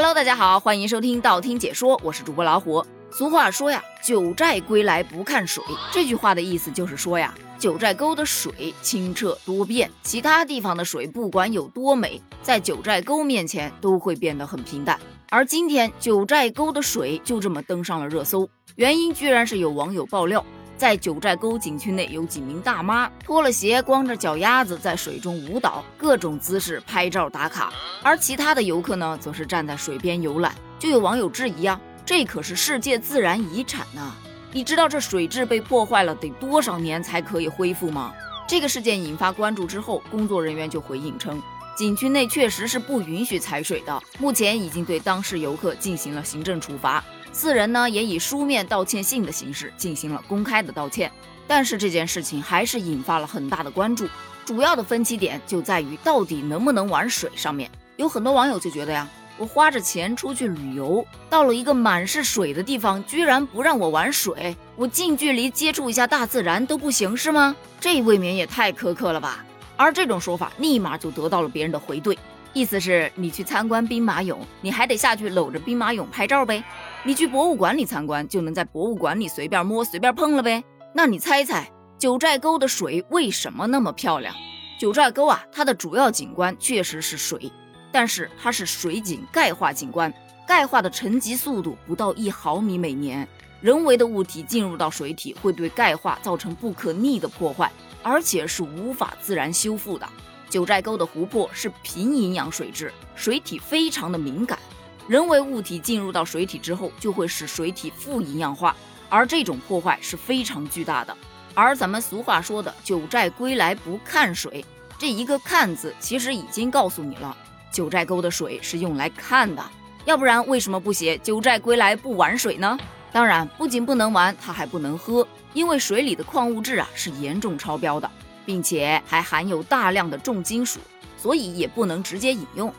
Hello，大家好，欢迎收听道听解说，我是主播老虎。俗话说呀，九寨归来不看水。这句话的意思就是说呀，九寨沟的水清澈多变，其他地方的水不管有多美，在九寨沟面前都会变得很平淡。而今天九寨沟的水就这么登上了热搜，原因居然是有网友爆料。在九寨沟景区内，有几名大妈脱了鞋，光着脚丫子在水中舞蹈，各种姿势拍照打卡。而其他的游客呢，则是站在水边游览。就有网友质疑啊，这可是世界自然遗产呐！你知道这水质被破坏了得多少年才可以恢复吗？这个事件引发关注之后，工作人员就回应称，景区内确实是不允许踩水的，目前已经对当事游客进行了行政处罚。四人呢也以书面道歉信的形式进行了公开的道歉，但是这件事情还是引发了很大的关注。主要的分歧点就在于到底能不能玩水上面。有很多网友就觉得呀，我花着钱出去旅游，到了一个满是水的地方，居然不让我玩水，我近距离接触一下大自然都不行是吗？这未免也太苛刻了吧！而这种说法立马就得到了别人的回怼。意思是你去参观兵马俑，你还得下去搂着兵马俑拍照呗？你去博物馆里参观，就能在博物馆里随便摸、随便碰了呗？那你猜猜，九寨沟的水为什么那么漂亮？九寨沟啊，它的主要景观确实是水，但是它是水景钙化景观，钙化的沉积速度不到一毫米每年，人为的物体进入到水体会对钙化造成不可逆的破坏，而且是无法自然修复的。九寨沟的湖泊是贫营养水质，水体非常的敏感，人为物体进入到水体之后，就会使水体富营养化，而这种破坏是非常巨大的。而咱们俗话说的“九寨归来不看水”，这一个“看”字，其实已经告诉你了，九寨沟的水是用来看的，要不然为什么不写“九寨归来不玩水”呢？当然，不仅不能玩，它还不能喝，因为水里的矿物质啊是严重超标的。并且还含有大量的重金属，所以也不能直接饮用。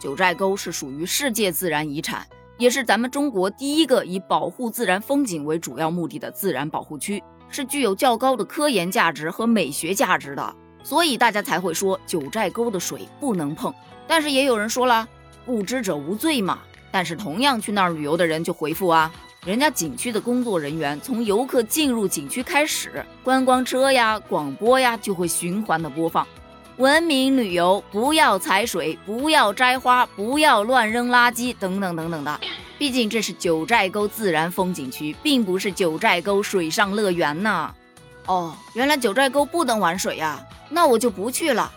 九寨沟是属于世界自然遗产，也是咱们中国第一个以保护自然风景为主要目的的自然保护区，是具有较高的科研价值和美学价值的，所以大家才会说九寨沟的水不能碰。但是也有人说了，不知者无罪嘛。但是同样去那儿旅游的人就回复啊。人家景区的工作人员从游客进入景区开始，观光车呀、广播呀就会循环的播放，文明旅游，不要踩水，不要摘花，不要乱扔垃圾，等等等等的。毕竟这是九寨沟自然风景区，并不是九寨沟水上乐园呐。哦，原来九寨沟不能玩水呀，那我就不去了。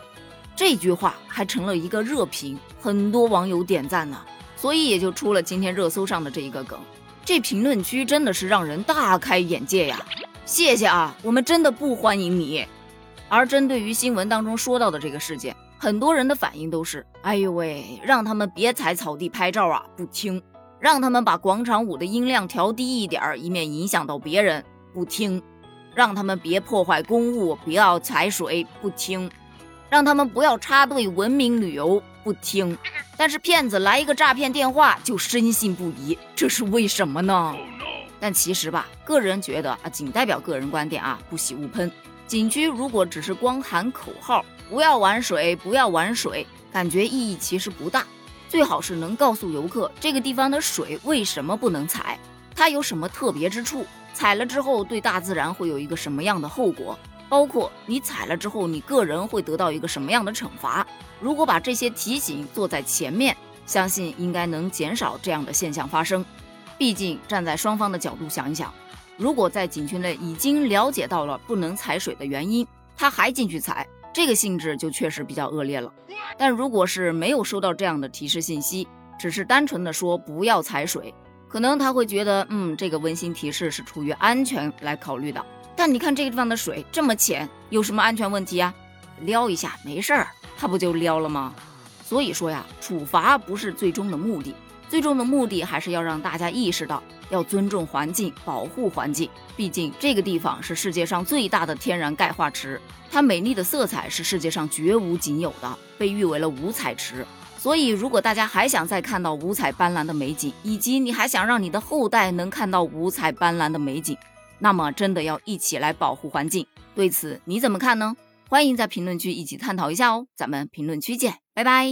这句话还成了一个热评，很多网友点赞呢，所以也就出了今天热搜上的这一个梗。这评论区真的是让人大开眼界呀！谢谢啊，我们真的不欢迎你。而针对于新闻当中说到的这个事件，很多人的反应都是：哎呦喂，让他们别踩草地拍照啊，不听；让他们把广场舞的音量调低一点儿，以免影响到别人，不听；让他们别破坏公物，不要踩水，不听；让他们不要插队文明旅游，不听。但是骗子来一个诈骗电话就深信不疑，这是为什么呢？但其实吧，个人觉得啊，仅代表个人观点啊，不喜勿喷。景区如果只是光喊口号，不要玩水，不要玩水，感觉意义其实不大。最好是能告诉游客这个地方的水为什么不能踩，它有什么特别之处，踩了之后对大自然会有一个什么样的后果。包括你踩了之后，你个人会得到一个什么样的惩罚？如果把这些提醒做在前面，相信应该能减少这样的现象发生。毕竟站在双方的角度想一想，如果在景区内已经了解到了不能踩水的原因，他还进去踩，这个性质就确实比较恶劣了。但如果是没有收到这样的提示信息，只是单纯的说不要踩水，可能他会觉得，嗯，这个温馨提示是出于安全来考虑的。但你看这个地方的水这么浅，有什么安全问题啊？撩一下没事儿，它不就撩了吗？所以说呀，处罚不是最终的目的，最终的目的还是要让大家意识到要尊重环境，保护环境。毕竟这个地方是世界上最大的天然钙化池，它美丽的色彩是世界上绝无仅有的，被誉为了五彩池。所以，如果大家还想再看到五彩斑斓的美景，以及你还想让你的后代能看到五彩斑斓的美景。那么，真的要一起来保护环境，对此你怎么看呢？欢迎在评论区一起探讨一下哦，咱们评论区见，拜拜。